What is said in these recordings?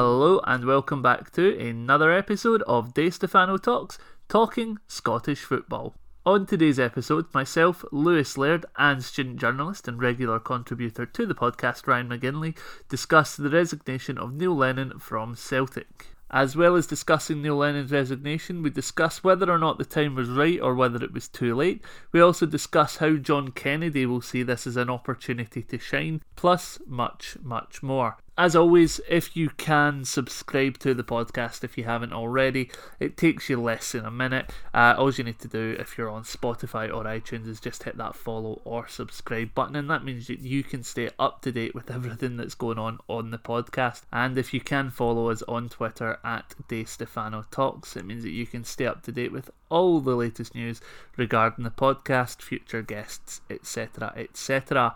Hello and welcome back to another episode of DiStefano Talks, talking Scottish football. On today's episode, myself, Lewis Laird, and student journalist and regular contributor to the podcast Ryan McGinley discuss the resignation of Neil Lennon from Celtic. As well as discussing Neil Lennon's resignation, we discuss whether or not the time was right or whether it was too late. We also discuss how John Kennedy will see this as an opportunity to shine, plus much, much more. As always, if you can subscribe to the podcast if you haven't already, it takes you less than a minute. Uh, all you need to do if you're on Spotify or iTunes is just hit that follow or subscribe button, and that means that you can stay up to date with everything that's going on on the podcast. And if you can follow us on Twitter at DiStefano Talks, it means that you can stay up to date with all the latest news regarding the podcast, future guests, etc. etc.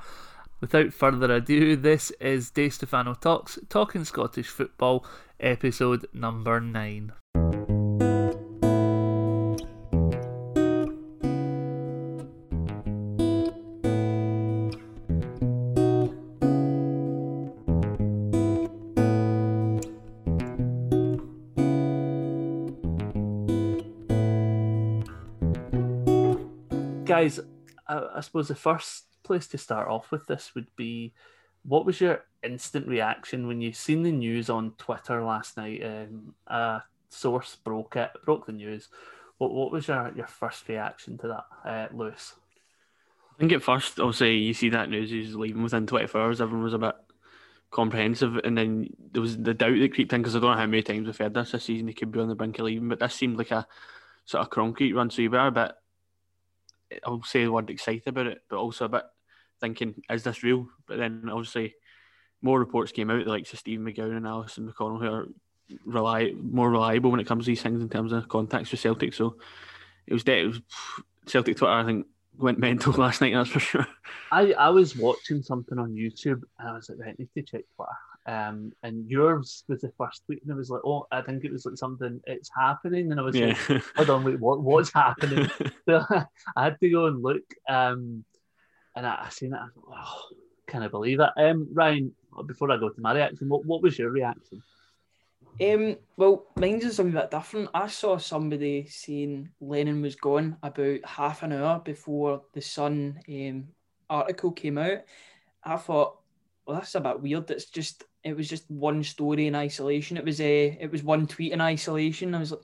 Without further ado, this is DiStefano Talks, Talking Scottish Football, episode number 9. Guys, I, I suppose the first place to start off with this would be what was your instant reaction when you seen the news on Twitter last night? Um, a source broke it, broke the news. What what was your, your first reaction to that, uh, Lewis? I think at first, obviously, you see that news he's leaving within 24 hours. Everyone was a bit comprehensive, and then there was the doubt that creeped in because I don't know how many times we've heard this this season. He could be on the brink of leaving, but this seemed like a sort of concrete run. So you were a bit, I'll say the word excited about it, but also a bit thinking, is this real? But then obviously more reports came out, the likes of Stephen McGowan and Alison McConnell, who are rely more reliable when it comes to these things in terms of contacts with Celtic. So it was, it was Celtic Twitter, I think, went mental last night, that's for sure. I, I was watching something on YouTube and I was like, right, I need to check Twitter. Um, and yours was the first tweet, and I was like, oh, I think it was like something, it's happening. And I was yeah. like, hold on, wait, what, what's happening? so I had to go and look. Um, and I, I seen it. I thought, oh, can I believe it? Um, Ryan, before I go to my reaction, what, what was your reaction? Um, well, mine's is something a bit different. I saw somebody saying Lennon was gone about half an hour before the Sun um, article came out. I thought, well, that's a bit weird. It's just it was just one story in isolation. It was a it was one tweet in isolation. I was like,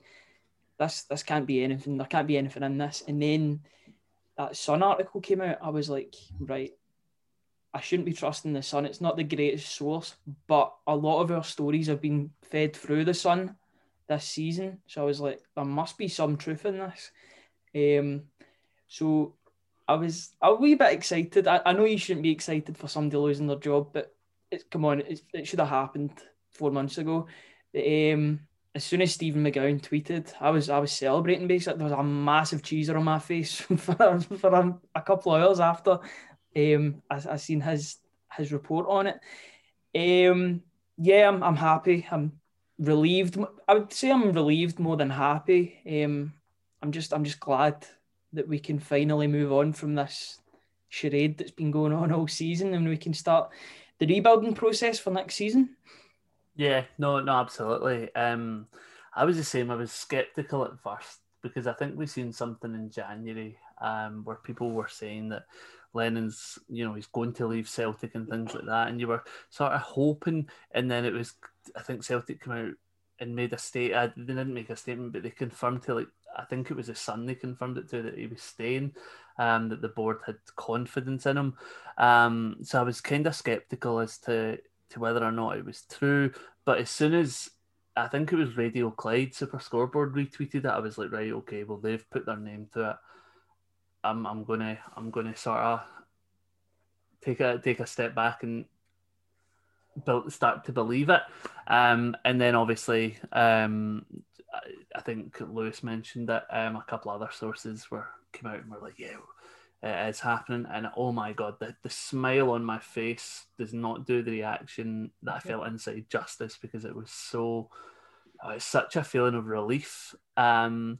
this this can't be anything. There can't be anything in this. And then that Sun article came out, I was like, right, I shouldn't be trusting the Sun. It's not the greatest source, but a lot of our stories have been fed through the Sun this season. So I was like, there must be some truth in this. Um, so I was a wee bit excited. I, I know you shouldn't be excited for somebody losing their job, but it's come on, it, it should have happened four months ago. Um, as soon as Stephen McGowan tweeted, I was I was celebrating basically. There was a massive cheeser on my face for, for a, a couple of hours after um, I, I seen his his report on it. Um, yeah, I'm, I'm happy. I'm relieved. I would say I'm relieved more than happy. Um, I'm just I'm just glad that we can finally move on from this charade that's been going on all season, and we can start the rebuilding process for next season. Yeah, no, no, absolutely. Um, I was the same. I was skeptical at first because I think we seen something in January um, where people were saying that Lennon's, you know, he's going to leave Celtic and things like that, and you were sort of hoping, and then it was, I think Celtic came out and made a state. Uh, they didn't make a statement, but they confirmed to like, I think it was the Sun they confirmed it to that he was staying, um, that the board had confidence in him. Um, so I was kind of skeptical as to to whether or not it was true. But as soon as I think it was Radio Clyde Super Scoreboard retweeted it, I was like, right, okay, well they've put their name to it. I'm I'm gonna I'm gonna sort of take a take a step back and build, start to believe it. Um, and then obviously, um, I, I think Lewis mentioned that um, a couple other sources were came out and were like, yeah, it is happening. And oh my god, the, the smile on my face does not do the reaction that I felt inside justice because it was so oh, it's such a feeling of relief. Um,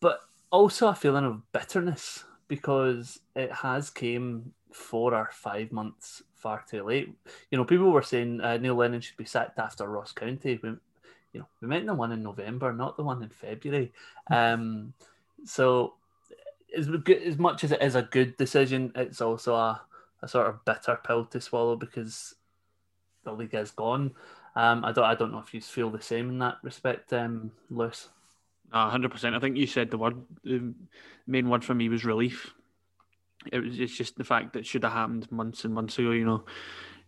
but also a feeling of bitterness because it has came four or five months far too late. You know, people were saying uh, Neil Lennon should be sacked after Ross County. We, you know, we meant the one in November, not the one in February. Um, so as as much as it is a good decision, it's also a, a sort of bitter pill to swallow because the league is gone. Um, I don't I don't know if you feel the same in that respect, um, Lewis. hundred percent. I think you said the word. The main word for me was relief. It was it's just the fact that it should have happened months and months ago. You know,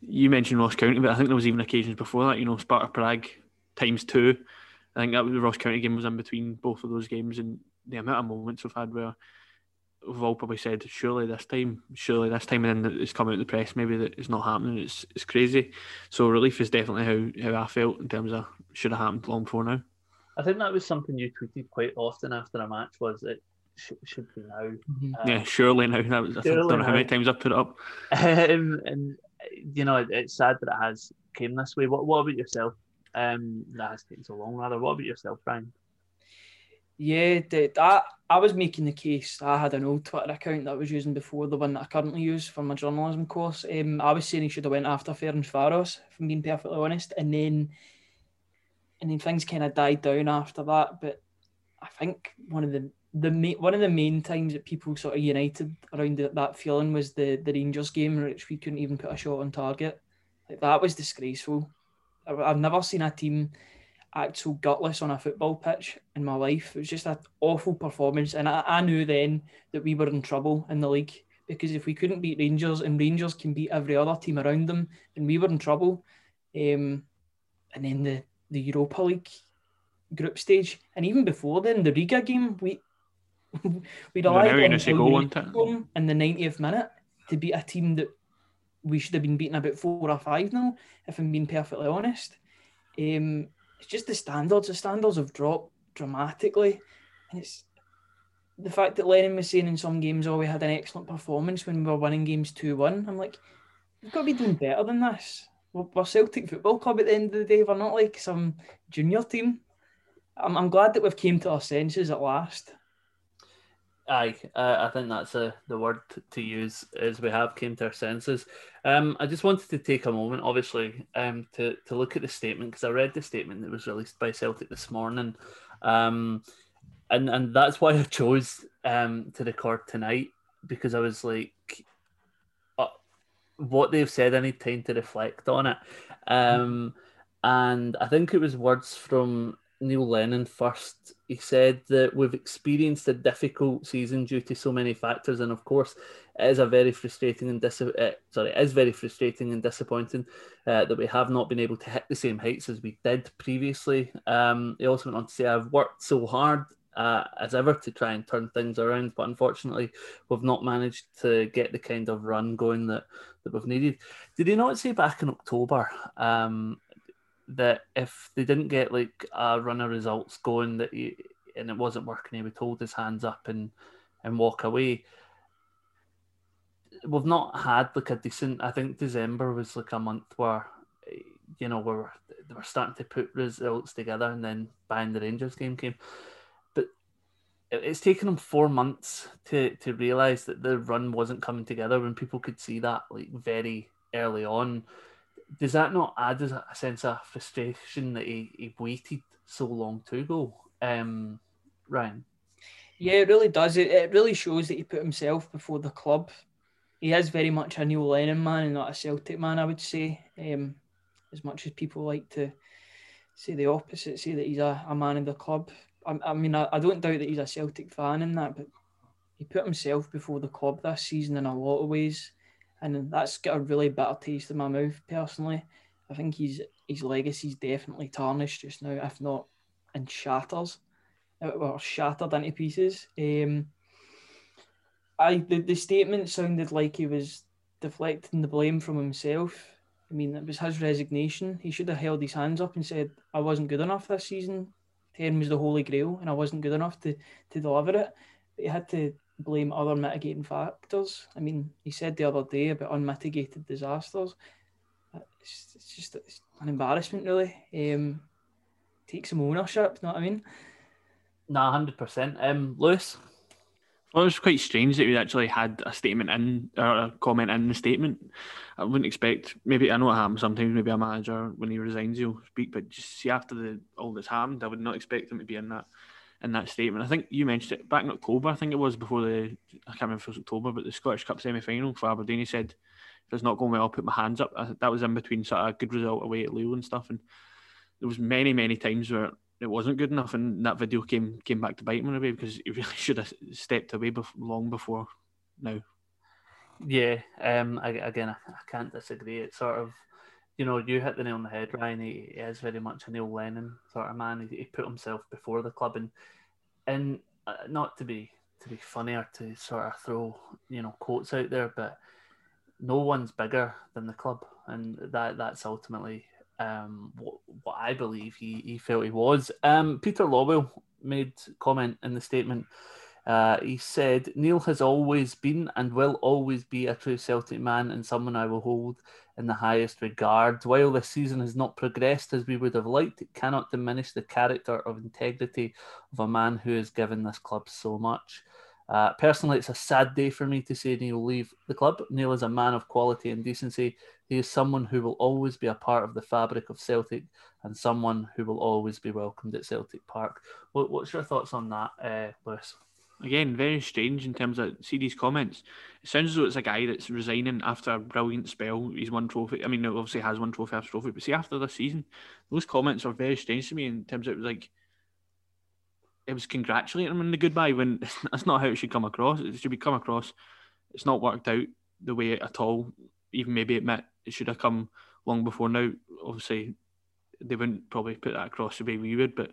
you mentioned Ross County, but I think there was even occasions before that. You know, Sparta Prague times two. I think that was the Ross County game was in between both of those games, and the amount of moments we've had where we've all probably said, surely this time, surely this time, and then it's come out in the press maybe that it's not happening. It's it's crazy. So relief is definitely how, how I felt in terms of should have happened long before now. I think that was something you tweeted quite often after a match was it should, should be now. Mm-hmm. Um, yeah, surely now. That was, I don't know how many times I've put it up. Um, and you know, it, it's sad that it has came this way. What What about yourself? Um, that has taken so long. Rather, what about yourself, Brian? Yeah, I, I was making the case. I had an old Twitter account that I was using before the one that I currently use for my journalism course. Um, I was saying he should have went after Ferencvaros, if I'm being perfectly honest, and then and then things kind of died down after that. But I think one of the the main, one of the main times that people sort of united around that feeling was the the Rangers game, which we couldn't even put a shot on target. Like that was disgraceful. I've never seen a team act so gutless on a football pitch in my life. It was just an awful performance, and I, I knew then that we were in trouble in the league because if we couldn't beat Rangers and Rangers can beat every other team around them, then we were in trouble. Um, and then the, the Europa League group stage, and even before then, the Riga game, we we relied on, on in the 90th minute to beat a team that we should have been beating about four or five now, if I'm being perfectly honest. Um, it's just the standards. The standards have dropped dramatically, and it's the fact that Lennon was saying in some games, "Oh, we had an excellent performance when we were winning games two one." I'm like, we've got to be doing better than this. We're, we're Celtic Football Club at the end of the day. We're not like some junior team. I'm, I'm glad that we've came to our senses at last. Aye, uh, I think that's uh, the word to use as we have came to our senses. Um, I just wanted to take a moment, obviously, um, to, to look at the statement because I read the statement that was released by Celtic this morning, um, and and that's why I chose um, to record tonight because I was like, uh, what they've said, I need time to reflect on it, um, and I think it was words from Neil Lennon first. He said that we've experienced a difficult season due to so many factors, and of course, it is a very frustrating and dis- uh, sorry, it is very frustrating and disappointing uh, that we have not been able to hit the same heights as we did previously. Um, he also went on to say, "I've worked so hard." Uh, as ever to try and turn things around, but unfortunately, we've not managed to get the kind of run going that, that we've needed. Did he not say back in October um, that if they didn't get like a run of results going that he, and it wasn't working, he would hold his hands up and and walk away. We've not had like a decent. I think December was like a month where you know we were they were starting to put results together, and then buying the Rangers game came. But it's taken them four months to to realize that the run wasn't coming together when people could see that like very early on does that not add a sense of frustration that he, he waited so long to go, um, Ryan? Yeah, it really does. It, it really shows that he put himself before the club. He is very much a Neil Lennon man and not a Celtic man, I would say. Um, as much as people like to say the opposite, say that he's a, a man in the club. I, I mean, I, I don't doubt that he's a Celtic fan in that, but he put himself before the club this season in a lot of ways and that's got a really bitter taste in my mouth personally. I think his his legacy's definitely tarnished just now, if not in shatters, uh, or shattered into pieces. Um, I the, the statement sounded like he was deflecting the blame from himself. I mean, it was his resignation. He should have held his hands up and said, "I wasn't good enough this season. Ten was the holy grail, and I wasn't good enough to to deliver it." But he had to blame other mitigating factors. I mean, he said the other day about unmitigated disasters. It's, it's just it's an embarrassment, really. Um, take some ownership. You know what I mean? Nah, hundred percent. Um, Lewis. Well, it was quite strange that we actually had a statement in or a comment in the statement. I wouldn't expect. Maybe I know it happens sometimes. Maybe a manager when he resigns, he'll speak. But just see after the all that's happened, I would not expect him to be in that in that statement. I think you mentioned it back in October. I think it was before the I can't remember if it was October, but the Scottish Cup semi final for Aberdeen. He said, "If it's not going well, I'll put my hands up." that was in between sort of a good result away at Lille and stuff. And there was many many times where it wasn't good enough, and that video came came back to bite him in a way because he really should have stepped away bef- long before now. Yeah, um, I, again, I, I, can't disagree. It's sort of, you know, you hit the nail on the head, Ryan. He, he is very much a Neil Lennon sort of man. He, he put himself before the club, and and uh, not to be to be funny or to sort of throw you know quotes out there, but no one's bigger than the club, and that that's ultimately um, what, what I believe he, he felt he was. Um, Peter Lawwell made comment in the statement. Uh, he said, Neil has always been and will always be a true Celtic man and someone I will hold in the highest regard. While this season has not progressed as we would have liked, it cannot diminish the character of integrity of a man who has given this club so much. Uh, personally, it's a sad day for me to say Neil leave the club. Neil is a man of quality and decency. He is someone who will always be a part of the fabric of Celtic and someone who will always be welcomed at Celtic Park. What, what's your thoughts on that, uh, Lewis? Again, very strange in terms of see these comments. It sounds as though it's a guy that's resigning after a brilliant spell. He's won trophy. I mean, obviously has one trophy after trophy, but see after this season, those comments are very strange to me in terms of it was like it was congratulating him in the goodbye when that's not how it should come across. It should be come across. It's not worked out the way at all. Even maybe admit it should have come long before now. Obviously, they wouldn't probably put that across the way we would, but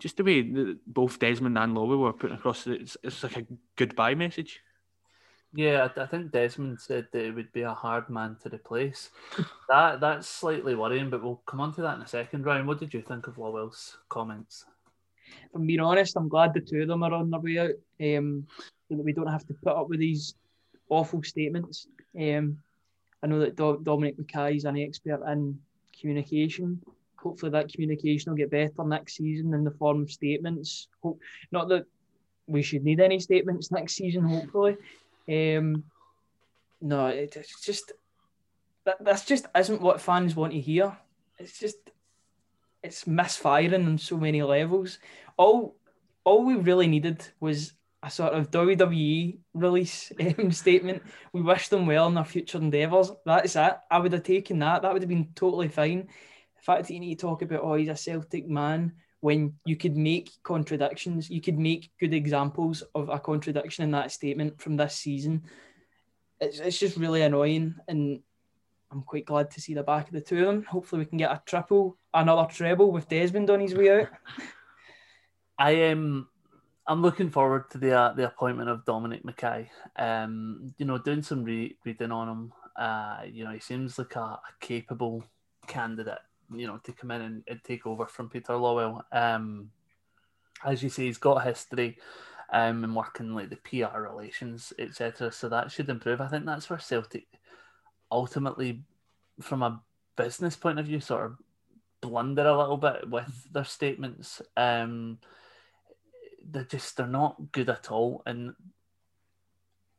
just the way that both Desmond and Lawwell were putting across, it's, it's like a goodbye message. Yeah, I think Desmond said that it would be a hard man to replace. that that's slightly worrying, but we'll come on to that in a second. Ryan, what did you think of Lawwell's comments? If I'm being honest, I'm glad the two of them are on their way out, um, so that we don't have to put up with these awful statements. Um, I know that Dominic McKay is an expert in communication. Hopefully, that communication will get better next season in the form of statements. Hope, not that we should need any statements next season, hopefully. Um, no, it, it's just that that's just isn't what fans want to hear. It's just it's misfiring on so many levels. All all we really needed was a sort of WWE release um, statement. We wish them well in their future endeavours. That's it. I would have taken that. That would have been totally fine. The fact that you need to talk about, oh, he's a Celtic man, when you could make contradictions, you could make good examples of a contradiction in that statement from this season. It's, it's just really annoying. And I'm quite glad to see the back of the two of them. Hopefully, we can get a triple, another treble with Desmond on his way out. I am. I'm looking forward to the uh, the appointment of Dominic McKay. Um, you know, doing some re- reading on him. Uh, you know, he seems like a, a, capable candidate. You know, to come in and, and take over from Peter Lawwell. Um, as you say, he's got history. Um, and working like the PR relations, etc. So that should improve. I think that's where Celtic ultimately, from a business point of view, sort of blunder a little bit with their statements. Um, they're just they're not good at all, and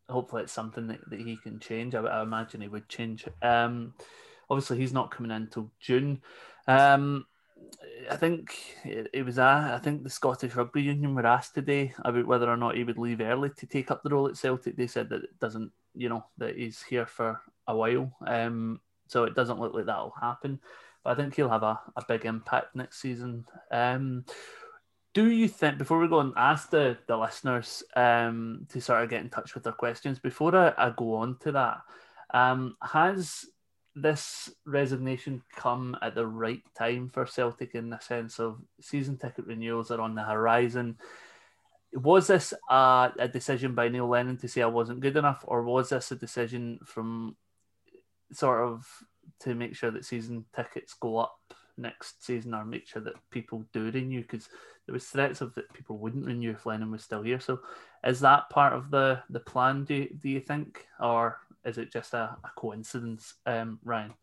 hopefully it's something that, that he can change. I, I imagine he would change. Um, obviously he's not coming in until June. Um, I think it, was a, I think the Scottish Rugby Union were asked today about whether or not he would leave early to take up the role at Celtic. They said that it doesn't, you know, that he's here for a while. Um, so it doesn't look like that'll happen. But I think he'll have a, a big impact next season. Um, do you think before we go and ask the, the listeners um, to sort of get in touch with their questions before I, I go on to that um, has this resignation come at the right time for Celtic in the sense of season ticket renewals are on the horizon was this a, a decision by Neil Lennon to say I wasn't good enough or was this a decision from sort of to make sure that season tickets go up next season or make sure that people do renew because there was threats of that people wouldn't renew if Lennon was still here. So is that part of the the plan? Do do you think, or is it just a, a coincidence, um, Ryan?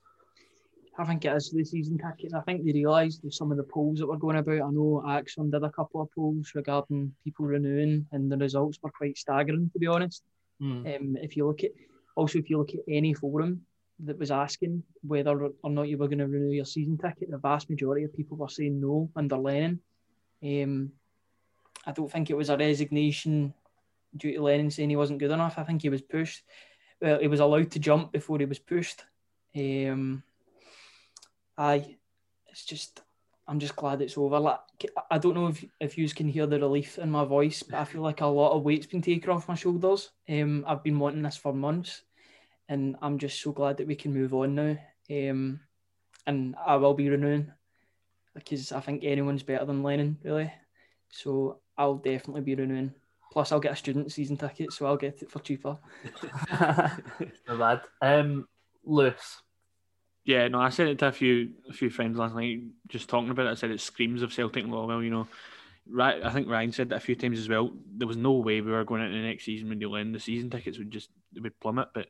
I think it is the season tickets. I think they realised some of the polls that were going about. I know Axon did a couple of polls regarding people renewing, and the results were quite staggering, to be honest. Mm. Um, if you look at also if you look at any forum that was asking whether or not you were going to renew your season ticket, the vast majority of people were saying no under Lennon. Um, I don't think it was a resignation due to Lennon saying he wasn't good enough. I think he was pushed. Well, he was allowed to jump before he was pushed. Um, aye, it's just I'm just glad it's over. Like I don't know if if you can hear the relief in my voice, but I feel like a lot of weight's been taken off my shoulders. Um, I've been wanting this for months, and I'm just so glad that we can move on now. Um, and I will be renewing because I think anyone's better than Lennon, really. So I'll definitely be renewing. Plus, I'll get a student season ticket, so I'll get it for cheaper. Not bad. Um, Lewis, yeah, no, I said it to a few a few friends last night, just talking about it. I said it screams of Celtic law. Well, you know, right. I think Ryan said that a few times as well. There was no way we were going into the next season when you end the season tickets would just would plummet. But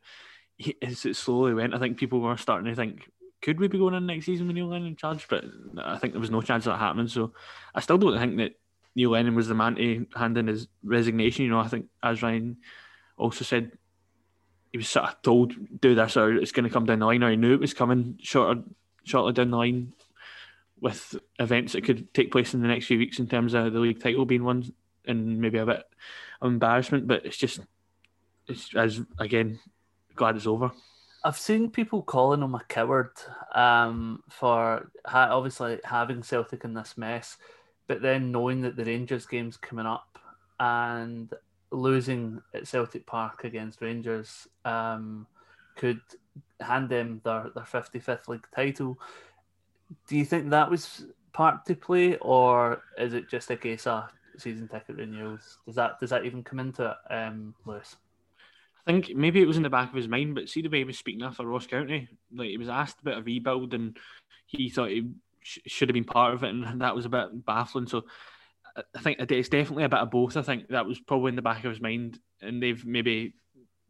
as it slowly went, I think people were starting to think, could we be going in next season with Neil Lennon in charge? But I think there was no chance of that happening. So I still don't think that Neil Lennon was the man to hand in his resignation. You know, I think as Ryan also said, he was sort of told do this or it's going to come down the line or he knew it was coming shorter shortly down the line with events that could take place in the next few weeks in terms of the league title being won and maybe a bit of embarrassment but it's just it's as again glad it's over I've seen people calling him a coward um, for ha- obviously having Celtic in this mess, but then knowing that the Rangers game's coming up and losing at Celtic Park against Rangers um, could hand them their, their 55th league title. Do you think that was part to play, or is it just a case of season ticket renewals? Does that does that even come into it, um, Lewis? I think maybe it was in the back of his mind, but see the way he was speaking after Ross County, like he was asked about a rebuild, and he thought he sh- should have been part of it, and that was a bit baffling. So I think it's definitely a bit of both. I think that was probably in the back of his mind, and they've maybe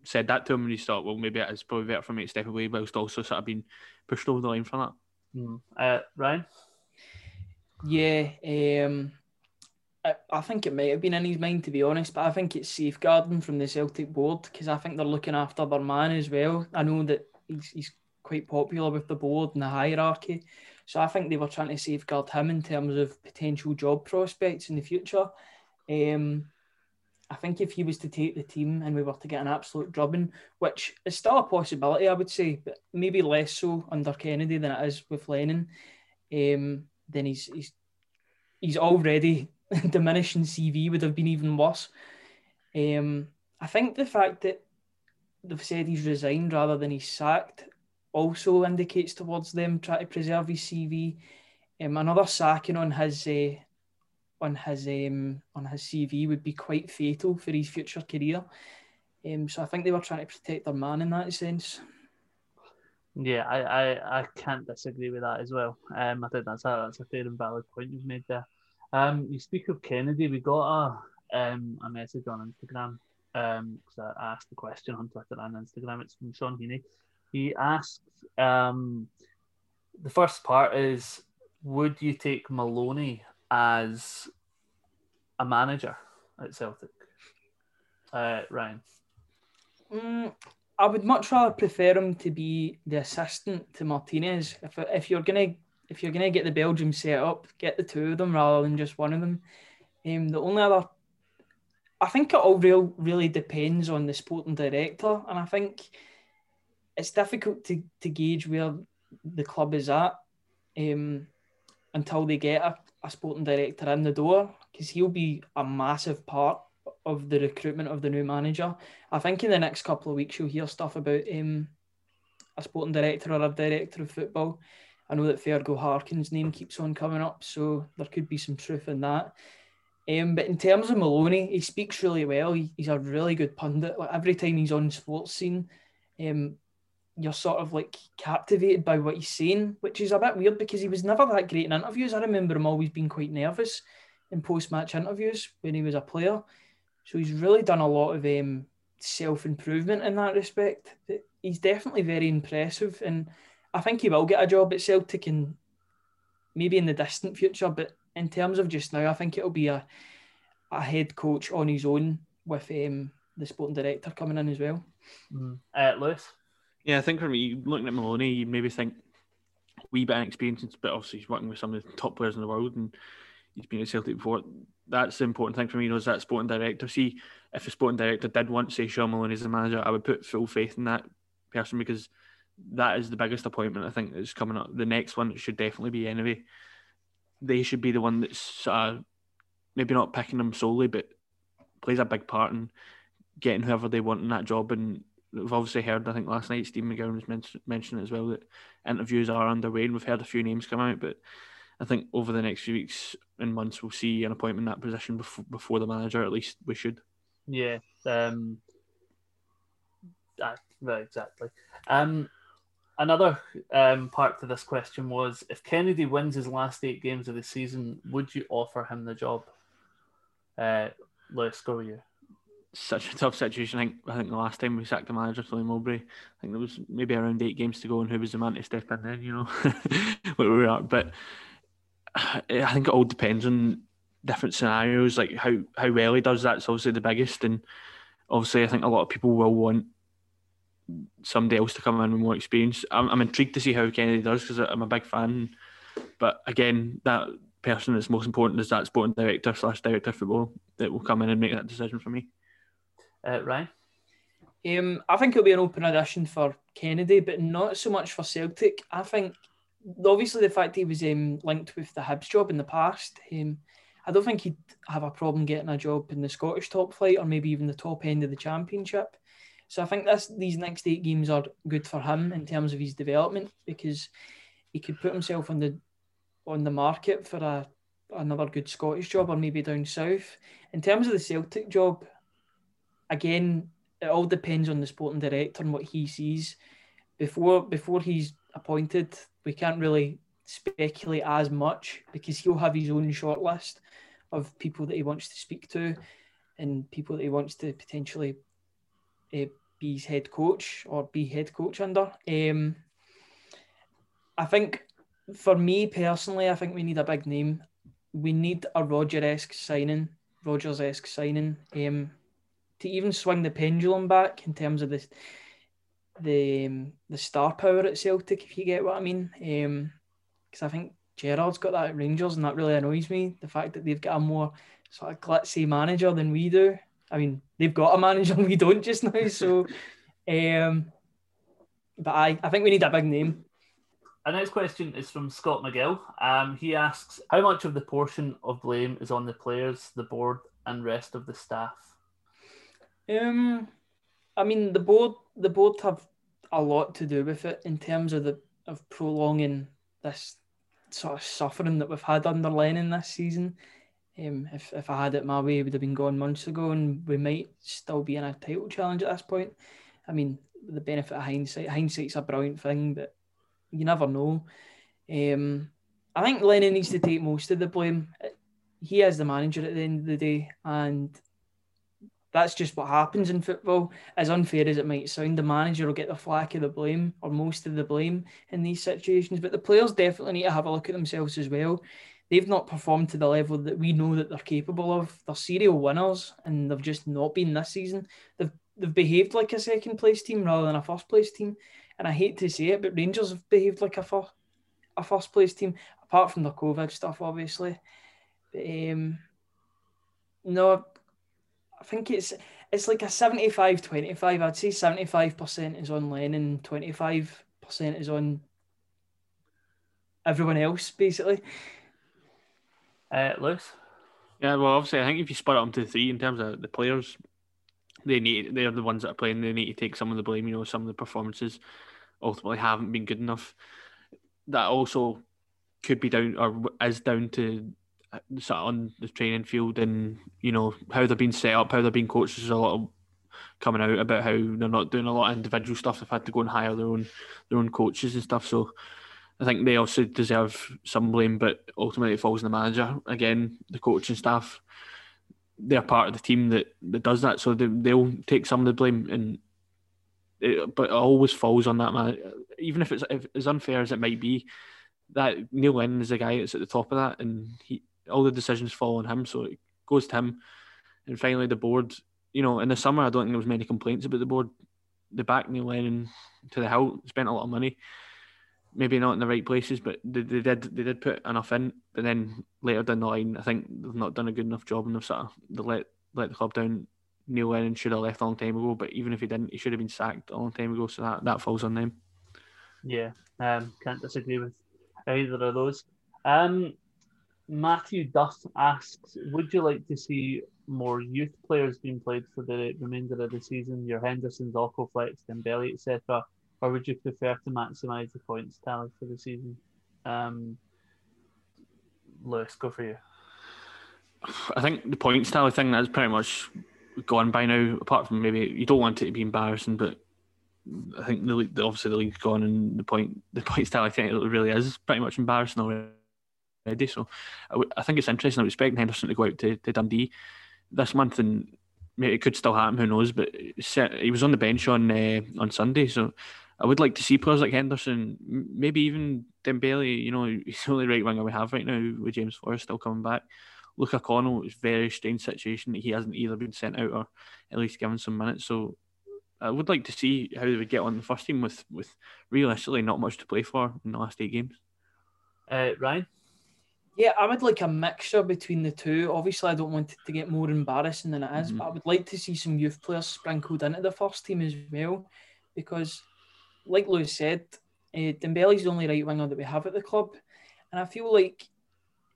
said that to him, and he thought, well, maybe it's probably better for me to step away, whilst also sort of being pushed over the line for that. Mm. Uh, Ryan, yeah, um, I, I think it might have been in his mind to be honest, but I think it's safeguarding from the Celtic board because I think they're looking after their man as well. I know that he's, he's quite popular with the board and the hierarchy. So I think they were trying to safeguard him in terms of potential job prospects in the future. Um, I think if he was to take the team and we were to get an absolute drubbing, which is still a possibility, I would say, but maybe less so under Kennedy than it is with Lennon, um, then he's he's he's already diminishing CV would have been even worse. Um, I think the fact that they've said he's resigned rather than he's sacked also indicates towards them trying to preserve his CV. Um, another sacking on his uh, on his um, on his CV would be quite fatal for his future career. Um, so I think they were trying to protect their man in that sense. Yeah, I, I, I can't disagree with that as well. Um, I think that's a that's a fair and valid point you've made there. Um, you speak of Kennedy, we got a um a message on Instagram. Um, because I asked the question on Twitter and Instagram. It's from Sean Heaney. He asks, um, the first part is, would you take Maloney as a manager at Celtic? Uh, Ryan. Mm, I would much rather prefer him to be the assistant to Martinez. If if you're gonna if you're gonna get the Belgium set up, get the two of them rather than just one of them. Um, the only other, I think it all real really depends on the sporting director, and I think it's difficult to, to gauge where the club is at um, until they get a, a sporting director in the door because he'll be a massive part of the recruitment of the new manager. I think in the next couple of weeks you'll hear stuff about um, a sporting director or a director of football. I know that Fergal Harkin's name keeps on coming up, so there could be some truth in that. Um, but in terms of Maloney, he speaks really well. He, he's a really good pundit. Like every time he's on Sportscene, um, you're sort of like captivated by what he's saying, which is a bit weird because he was never that great in interviews. I remember him always being quite nervous in post match interviews when he was a player. So he's really done a lot of um, self improvement in that respect. He's definitely very impressive. And I think he will get a job at Celtic and maybe in the distant future. But in terms of just now, I think it'll be a a head coach on his own with um, the sporting director coming in as well. Mm. Uh, Lewis? Yeah, I think for me, looking at Maloney, you maybe think wee bit inexperienced, but obviously he's working with some of the top players in the world and he's been at Celtic before. That's the important thing for me, is that sporting director. See, if a sporting director did want to say Shaun Maloney as the manager, I would put full faith in that person because that is the biggest appointment I think that's coming up. The next one should definitely be anyway. They should be the one that's of maybe not picking them solely, but plays a big part in getting whoever they want in that job. And we've obviously heard, I think last night, Steve McGowan was mentioned mentioned as well that interviews are underway, and we've heard a few names come out. But I think over the next few weeks and months, we'll see an appointment in that position before, before the manager. At least we should. Yeah. Um, uh, right, exactly. Um, another um, part to this question was if Kennedy wins his last eight games of the season, would you offer him the job? Uh, Lewis, go with you. Such a tough situation. I think I think the last time we sacked the manager, Tony Mowbray, I think there was maybe around eight games to go, and who was the man to step in then? You know, where we are. But eh, I think it all depends on different scenarios, like how how well he does. That's obviously the biggest, and obviously I think a lot of people will want somebody else to come in with more experience. I'm, I'm intrigued to see how Kennedy does because I'm a big fan. But again, that person that's most important is that sporting director slash director of football that will come in and make that decision for me. Uh, Ryan? Um, I think it'll be an open audition for Kennedy, but not so much for Celtic. I think obviously the fact he was um, linked with the Hibs job in the past, um, I don't think he'd have a problem getting a job in the Scottish top flight or maybe even the top end of the Championship. So I think this these next eight games are good for him in terms of his development because he could put himself on the on the market for a another good Scottish job or maybe down south. In terms of the Celtic job, again, it all depends on the sporting director and what he sees. Before before he's appointed, we can't really speculate as much because he'll have his own short list of people that he wants to speak to and people that he wants to potentially uh, be his head coach or be head coach under. Um, I think for me personally, I think we need a big name. We need a Roger esque signing, Rodgers esque signing, um, to even swing the pendulum back in terms of the the um, the star power at Celtic, if you get what I mean. Because um, I think Gerrard's got that at Rangers, and that really annoys me. The fact that they've got a more sort of glitzy manager than we do. I mean, they've got a manager and we don't just now. So, um, but I, I think we need a big name. Our next question is from Scott McGill. Um, he asks, how much of the portion of blame is on the players, the board, and rest of the staff? Um, I mean, the board, the board have a lot to do with it in terms of the of prolonging this sort of suffering that we've had under Lennon this season. Um, if, if I had it my way, it would have been gone months ago, and we might still be in a title challenge at this point. I mean, the benefit of hindsight, hindsight's a brilliant thing, but you never know. Um, I think Lennon needs to take most of the blame. He is the manager at the end of the day, and that's just what happens in football. As unfair as it might sound, the manager will get the flack of the blame or most of the blame in these situations. But the players definitely need to have a look at themselves as well they've not performed to the level that we know that they're capable of. They're serial winners, and they've just not been this season. They've they've behaved like a second place team rather than a first place team. And I hate to say it, but Rangers have behaved like a first a first place team, apart from the COVID stuff, obviously. But, um, no, I think it's it's like a 75-25. I'd say 75% is on Lennon, 25% is on everyone else, basically. Uh, Lewis? Yeah, well, obviously, I think if you split it up into three in terms of the players, they need they're the ones that are playing. They need to take some of the blame. You know, some of the performances ultimately haven't been good enough. That also could be down or is down to sort on the training field and you know how they're being set up, how they're being coached. There's a lot of coming out about how they're not doing a lot of individual stuff. They've had to go and hire their own their own coaches and stuff. So I think they also deserve some blame, but ultimately it falls on the manager. Again, the coaching staff, they're part of the team that, that does that, so they, they'll take some of the blame. And it, but it always falls on that man. Even if it's if, as unfair as it might be, that Neil Lennon is the guy that's at the top of that, and he all the decisions fall on him, so it goes to him. And finally, the board. You know, in the summer, I don't think there was many complaints about the board. They backed Neil Lennon to the hilt, spent a lot of money. Maybe not in the right places, but they, they did they did put enough in. But then later down the line, I think they've not done a good enough job, and they've sort of they let let the club down Neil Lennon should have left a long time ago, but even if he didn't, he should have been sacked a long time ago. So that, that falls on them. Yeah, um, can't disagree with either of those. Um, Matthew Duff asks, would you like to see more youth players being played for the remainder of the season? Your Henderson's, Okoflex, Dembele, etc., or would you prefer to maximise the points tally for the season? Um, Lewis, go for you. I think the points tally thing that's pretty much gone by now. Apart from maybe you don't want it to be embarrassing, but I think the obviously the league's gone and the point the points tally thing really is pretty much embarrassing already. So I, think it's interesting. I'm expecting Henderson to go out to, to Dundee this month, and maybe it could still happen. Who knows? But he was on the bench on uh, on Sunday, so I would like to see players like Henderson, maybe even Dembele. You know, he's the only right winger we have right now with James Forrest still coming back. Luca Connell is very strange situation that he hasn't either been sent out or at least given some minutes. So I would like to see how they would get on the first team with with realistically not much to play for in the last eight games. Uh, Ryan. Yeah, I would like a mixture between the two. Obviously, I don't want it to get more embarrassing than it is, mm-hmm. but I would like to see some youth players sprinkled into the first team as well, because, like Lewis said, uh, Dembele's the only right winger that we have at the club, and I feel like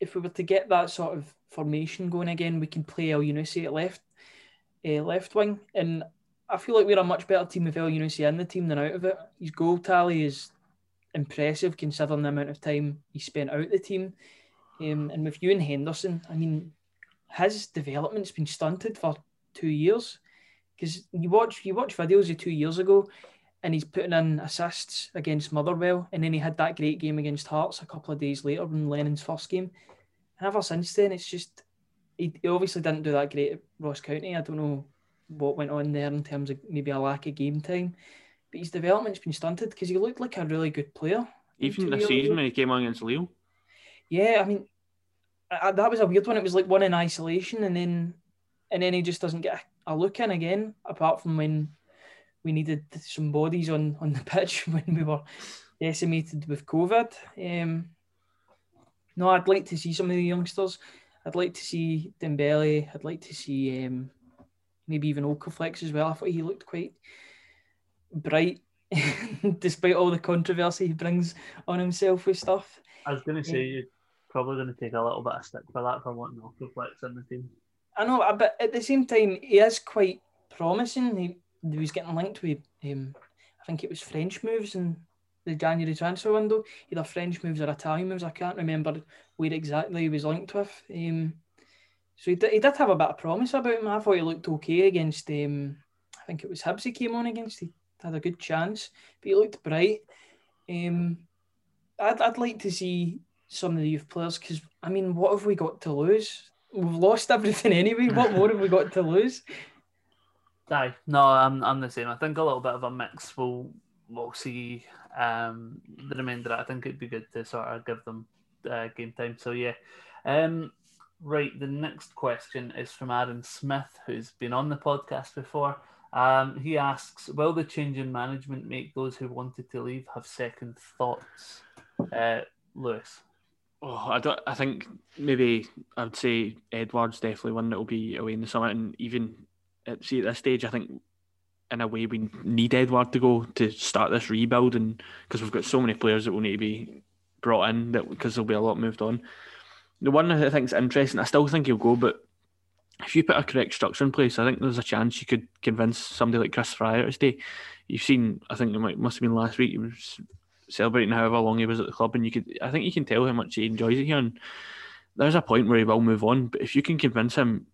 if we were to get that sort of formation going again, we can play Elyounoussi at left, uh, left wing, and I feel like we're a much better team with Elyounoussi in the team than out of it. His goal tally is impressive considering the amount of time he spent out the team. Um, and with Ewan Henderson, I mean, his development's been stunted for two years. Because you watch you watch videos of two years ago, and he's putting in assists against Motherwell, and then he had that great game against Hearts a couple of days later in Lennon's first game. And ever since then, it's just he, he obviously didn't do that great at Ross County. I don't know what went on there in terms of maybe a lack of game time, but his development's been stunted because he looked like a really good player. Even this season when he came on against Leo. Yeah, I mean, I, that was a weird one. It was like one in isolation, and then and then he just doesn't get a look in again. Apart from when we needed some bodies on on the pitch when we were decimated with COVID. Um, no, I'd like to see some of the youngsters. I'd like to see Dembele. I'd like to see um, maybe even Okoflex as well. I thought he looked quite bright, despite all the controversy he brings on himself with stuff. I was going to say you're probably going to take a little bit of stick for that for wanting Okoflex in the team. I know, but at the same time, he is quite promising. He, he was getting linked with, um, I think it was French moves and the January transfer window, either French moves or Italian moves. I can't remember where exactly he was linked with. Um, so he did, he did have a bit of promise about him. I thought he looked okay against, um, I think it was Hibs he came on against. He had a good chance, but he looked bright. Um, I'd, I'd like to see some of the youth players because, I mean, what have we got to lose? We've lost everything anyway. What more have we got to lose? Aye, no, I'm, I'm the same. I think a little bit of a mix will we'll see um, the remainder. I think it'd be good to sort of give them uh, game time. So yeah. Um, right, the next question is from Aaron Smith, who's been on the podcast before. Um, he asks, "Will the change in management make those who wanted to leave have second thoughts?" Uh, Lewis. Oh, I don't. I think maybe I would say Edouard's definitely one that will be away in the summer, and even at see at this stage, I think in a way we need Edouard to go to start this rebuild, and because we've got so many players that will need to be brought in that because there'll be a lot moved on. The one I think is interesting, I still think he'll go, but if you put a correct structure in place, I think there's a chance you could convince somebody like Kris Ajer to stay. You've seen, I think it might, must have been last week, he was celebrating however long he was at the club, and you could, I think you can tell how much he enjoys it here. And there's a point where he will move on, but if you can convince him,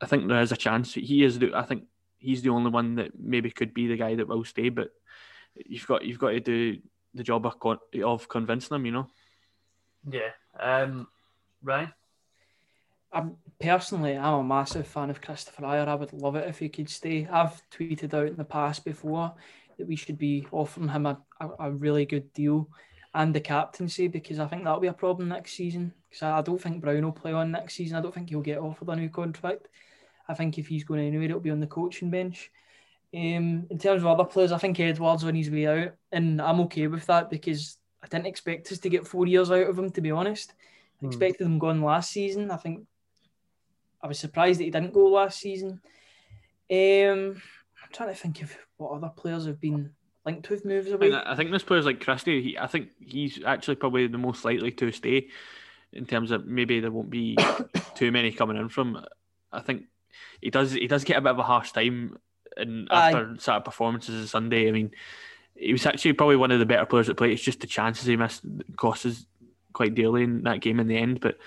I think there is a chance. He is, I think he's the only one that maybe could be the guy that will stay. But you've got you've got to do the job of, convincing them, you know. Yeah. Um, Ryan. I'm personally, I'm a massive fan of Kristoffer Ajer. I would love it if he could stay. I've tweeted out in the past before that we should be offering him a, a, a really good deal and the captaincy because I think that'll be a problem next season. Because I, I don't think Brown will play on next season. I don't think he'll get offered a new contract. I think if he's going anywhere, it'll be on the coaching bench. Um, in terms of other players, I think Edouard's on his way out, and I'm okay with that because I didn't expect us to get four years out of him. To be honest, I hmm. expected him gone last season. I think I was surprised that he didn't go last season. Um, I'm trying to think of what other players have been linked with moves away. I, I think this players like Christie, he, I think he's actually probably the most likely to stay in terms of maybe there won't be too many coming in from. I think he does he does get a bit of a harsh time and after Aye. sort of performances on Sunday. I mean, he was actually probably one of the better players that played. It's just the chances he missed cost us quite dearly in that game in the end. But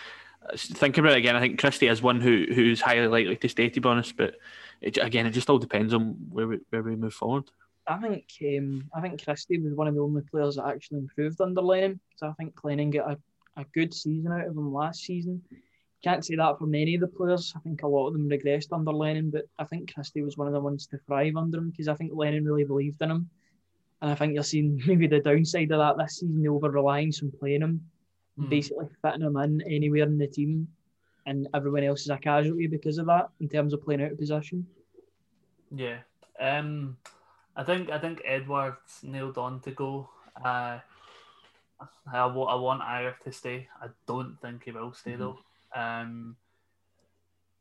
thinking about it again, I think Christie is one who who's highly likely to stay. To be honest, but it, again, it just all depends on where we, where we move forward. I think um, I think Christie was one of the only players that actually improved under Lennon. So I think Lennon got a, a good season out of him last season. Can't say that for many of the players. I think a lot of them regressed under Lennon, but I think Christie was one of the ones to thrive under him because I think Lennon really believed in him. And I think you're seeing maybe the downside of that this season, the over reliance on playing him, mm. basically fitting him in anywhere in the team, and everyone else is a casualty because of that in terms of playing out of position. Yeah. Um I think I think Edouard's nailed on to go. Uh, I, I want Ajer to stay. I don't think he will stay mm-hmm. though. Um,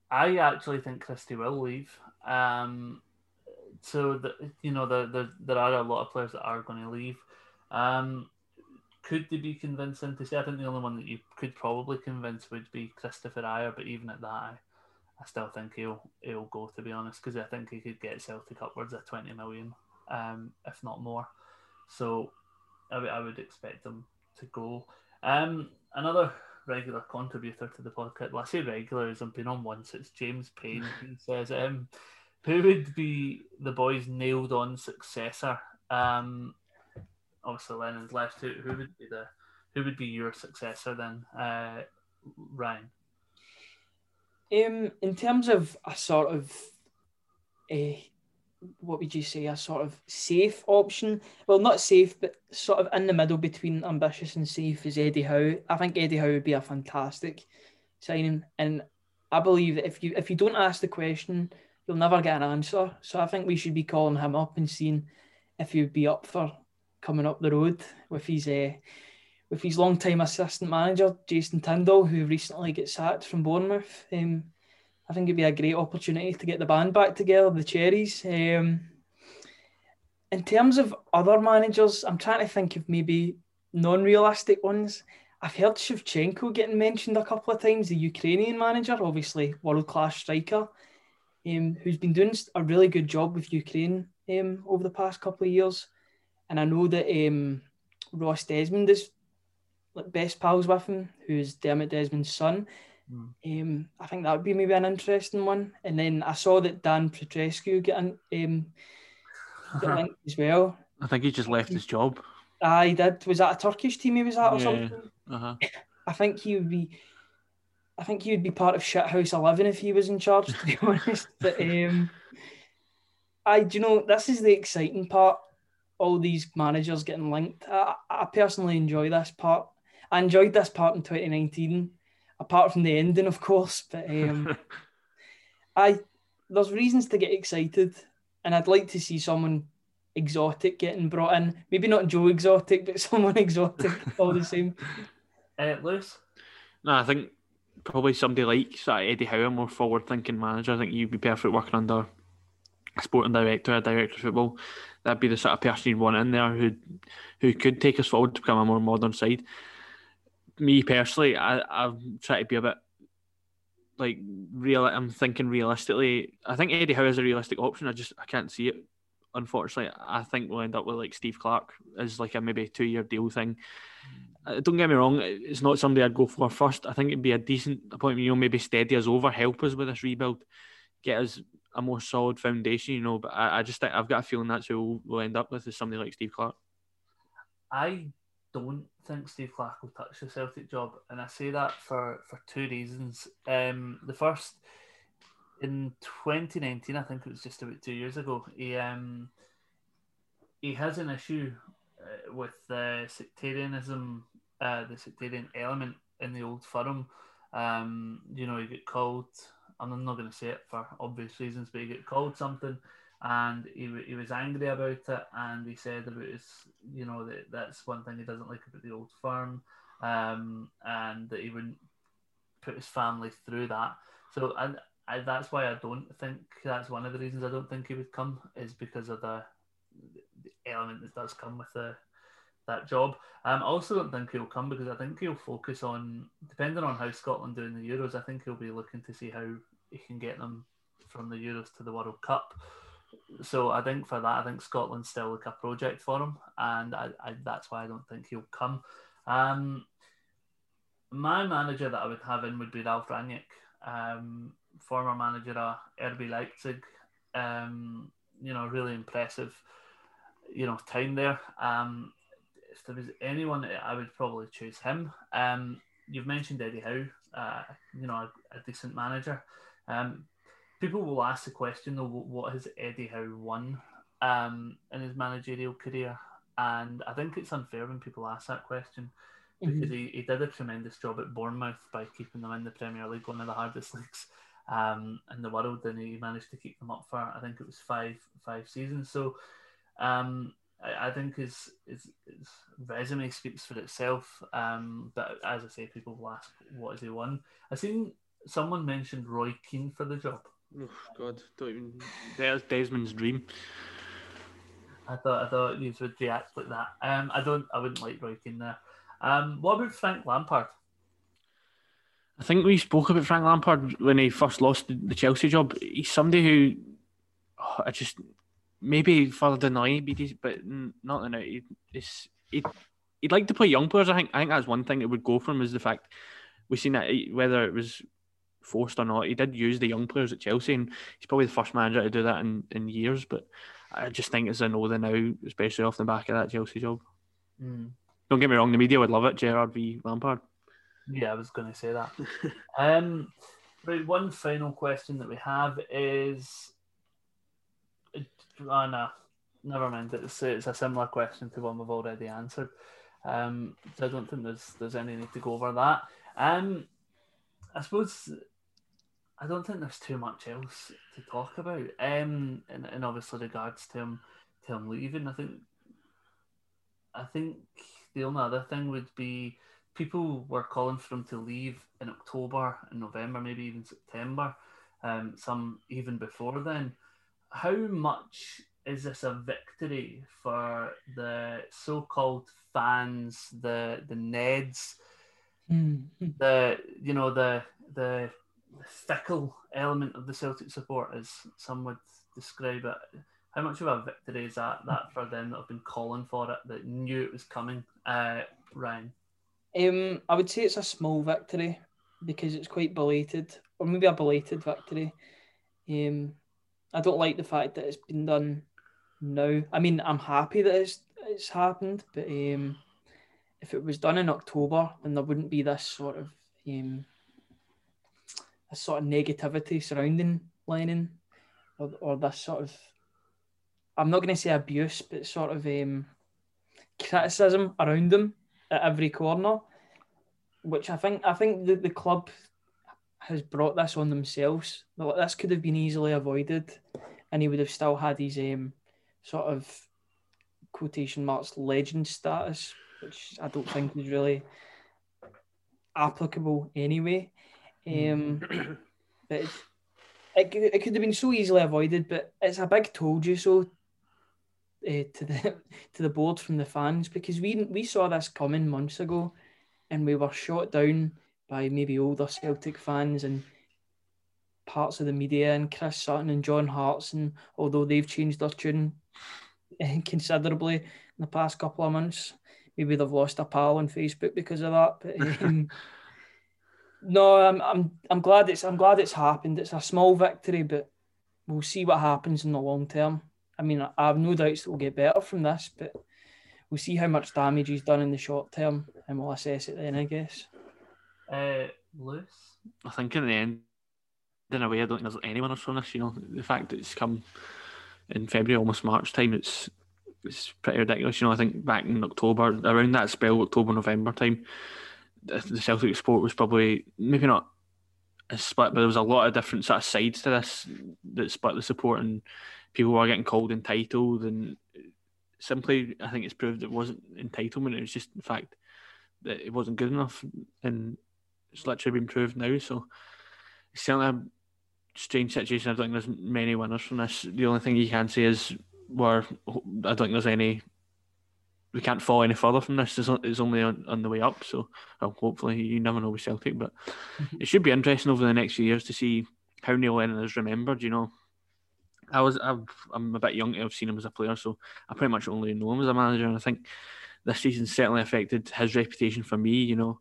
I actually think Christie will leave. Um, so the, you know there, there there are a lot of players that are going to leave. Um, could they be convincing to stay? I think the only one that you could probably convince would be Kristoffer Ajer, but even at that, I, I still think he'll he'll go. To be honest, because I think he could get Celtic upwards of twenty million, um, if not more. So I, w- I would expect him to go. Um, another regular contributor to the podcast. Well, I say regular as I've been on once. It's James Payne. He says, um, "Who would be the boys' nailed-on successor?" Um, obviously Lennon's left. Who, who would be the who would be your successor then, uh, Ryan? Um, in terms of a sort of a eh, what would you say, a sort of safe option? Well, not safe, but sort of in the middle between ambitious and safe is Eddie Howe. I think Eddie Howe would be a fantastic signing, and I believe that if you if you don't ask the question, you'll never get an answer. So I think we should be calling him up and seeing if he'd be up for coming up the road with his uh, with his long time assistant manager Jason Tindall, who recently got sacked from Bournemouth. Um, I think it'd be a great opportunity to get the band back together, the Cherries. Um, in terms of other managers, I'm trying to think of maybe non-realistic ones. I've heard Shevchenko getting mentioned a couple of times, the Ukrainian manager, obviously world-class striker, um, who's been doing a really good job with Ukraine um, over the past couple of years. And I know that um, Ross Desmond is like best pals with him, who's Dermot Desmond's son. Mm. Um, I think that would be maybe an interesting one. And then I saw that Dan Petrescu get, in, um, get linked as well. I think he just left his job. Ah, he did. Was that a Turkish team he was at or yeah. something? Uh-huh. I think he would be. I think he would be part of Shithouse Eleven if he was in charge. To be honest, but um, I do you know this is the exciting part. All these managers getting linked. I, I personally enjoy this part. I enjoyed this part in 2019 apart from the ending, of course. But um, I there's reasons to get excited, and I'd like to see someone exotic getting brought in. Maybe not Joe Exotic, but someone exotic all the same. Uh, Lewis? No, I think probably somebody like sort of Eddie Howe, a more forward thinking manager. I think you'd be perfect working under a sporting director, a director of football. That'd be the sort of person you'd want in there who who could take us forward to become a more modern side me personally, I I'm trying to be a bit like real. I'm thinking realistically. I think Eddie Howe is a realistic option. I just I can't see it. Unfortunately, I think we'll end up with like Steve Clarke as like a maybe two year deal thing. Uh, don't get me wrong, it's not somebody I'd go for first. I think it'd be a decent appointment. You know, maybe steady us over, help us with this rebuild, get us a more solid foundation. You know, but I, I just think I've got a feeling that's who we'll, end up with is somebody like Steve Clarke. I don't think Steve Clarke will touch the Celtic job, and I say that for for two reasons. Um, the first, in 2019, I think it was just about two years ago, he um he has an issue uh, with the sectarianism, uh, the sectarian element in the old firm. Um, you know, he get called. I'm not going to say it for obvious reasons, but he got called something, and he, he was angry about it, and he said about his, you know, that that's one thing he doesn't like about the old firm, um, and that he wouldn't put his family through that. So, and I, that's why I don't think that's one of the reasons I don't think he would come is because of the, the element that does come with the that job. Um, I also don't think he'll come because I think he'll focus on, depending on how Scotland do in the Euros, I think he'll be looking to see how he can get them from the Euros to the World Cup. So I think for that, I think Scotland's still like a project for him, and I, I that's why I don't think he'll come. Um, my manager that I would have in would be Ralf Rangnick, um, former manager of RB Leipzig. Um, you know, really impressive, you know, time there. Um, there was anyone, I would probably choose him. Um, you've mentioned Eddie Howe, uh, you know, a, a decent manager. Um, people will ask the question though, what has Eddie Howe won um, in his managerial career? And I think it's unfair when people ask that question because mm-hmm. he, he did a tremendous job at Bournemouth by keeping them in the Premier League, one of the hardest leagues um, in the world, and he managed to keep them up for I think it was five five seasons. So um, I, I think his, his, his resume speaks for itself. Um, but as I say, people will ask what has he won. I seen someone mentioned Roy Keane for the job. Oh God, don't even. There's Desmond's dream. I thought I thought you would react like that. Um, I don't. I wouldn't like Roy Keane there. Um, what about Frank Lampard? I think we spoke about Frank Lampard when he first lost the Chelsea job. He's somebody who oh, I just maybe further than BDs, but not enough. He, it's, he, he'd like to play young players. I think I think that's one thing that would go for him is the fact we've seen that whether it was forced or not, he did use the young players at Chelsea, and he's probably the first manager to do that in, in years. But I just think it's a no the now, especially off the back of that Chelsea job. Mm. Don't get me wrong, the media would love it, Gerrard v Lampard. Yeah, I was going to say that. um, right, one final question that we have is, oh no, never mind. It's it's a similar question to one we've already answered. Um, so I don't think there's there's any need to go over that. Um, I suppose I don't think there's too much else to talk about. Um, and, and obviously regards to him, to him leaving, I think, I think the only other thing would be people were calling for him to leave in October and November, maybe even September, um, some even before then. How much is this a victory for the so-called fans, the the Neds, mm-hmm. the you know the the fickle element of the Celtic support, as some would describe it. How much of a victory is that that for them that have been calling for it, that knew it was coming, uh, Ryan? Um, I would say it's a small victory because it's quite belated, or maybe a belated victory. Um, I don't like the fact that it's been done now. I mean, I'm happy that it's it's happened, but um, if it was done in October, then there wouldn't be this sort of um, sort of negativity surrounding Lennon, or, or this sort of I'm not going to say abuse, but sort of um, criticism around him at every corner, which I think I think the, the club has brought this on themselves. This could have been easily avoided, and he would have still had his um, sort of quotation marks legend status, which I don't think is really applicable anyway. Um, but it, it, it could have been so easily avoided, but it's a big told you so uh, to the to the board from the fans because we we saw this coming months ago, and we were shot down by maybe older Celtic fans and parts of the media and Chris Sutton and John Hartson, although they've changed their tune considerably in the past couple of months. Maybe they've lost a pal on Facebook because of that. But um, no, I'm I'm I'm glad it's I'm glad it's happened. It's a small victory, but we'll see what happens in the long term. I mean, I have no doubts that we'll get better from this, but we'll see how much damage he's done in the short term, and we'll assess it then, I guess. Uh, Lewis. I think in the end, in a way, I don't think there's anyone winners from this. You know, the fact that it's come in February, almost March time, it's it's pretty ridiculous. You know, I think back in October, around that spell, October November time, the, the Celtic sport was probably maybe not a split, but there was a lot of different sort of sides to this that split the support, and people were getting called entitled, and simply, I think it's proved it wasn't entitlement. It was just the fact that it wasn't good enough, and it's literally been proved now. So it's certainly a strange situation. I don't think there's many winners from this. The only thing you can say is where I don't think there's any. We can't fall any further from this. It's, it's only on, on the way up. So well, hopefully, you never know with Celtic, but it should be interesting over the next few years to see how Neil Lennon is remembered. You know, I was i am a bit young to have seen him as a player, so I pretty much only know him as a manager, and I think this season certainly affected his reputation for me. You know,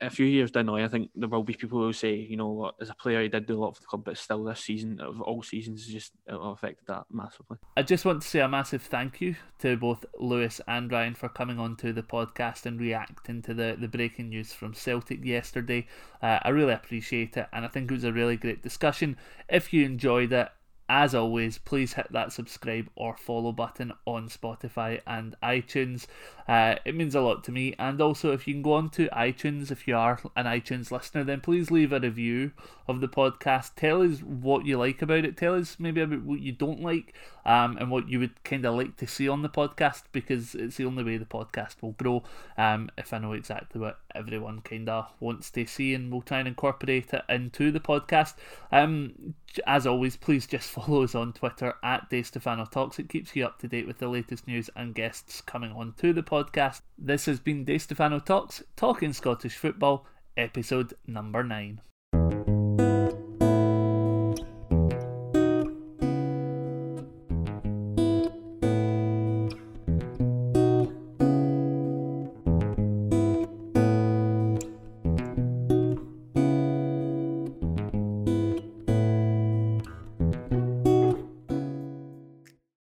a few years down the line, I think there will be people who say, you know, as a player, he did do a lot for the club, but still, this season of all seasons, just affected that massively. I just want to say a massive thank you to both Lewis and Ryan for coming on to the podcast and reacting to the, the breaking news from Celtic yesterday. Uh, I really appreciate it, and I think it was a really great discussion. If you enjoyed it, as always, please hit that subscribe or follow button on Spotify and iTunes. Uh, it means a lot to me. And also, if you can go on to iTunes, if you are an iTunes listener, then please leave a review of the podcast. Tell us what you like about it. Tell us maybe about what you don't like um, and what you would kind of like to see on the podcast because it's the only way the podcast will grow. Um, if I know exactly what everyone kind of wants to see, and we'll try and incorporate it into the podcast. Um, as always, please just follow us on Twitter at DiStefano Talks. It keeps you up to date with the latest news and guests coming on to the podcast. This has been DiStefano Talks, talking Scottish football, episode number nine.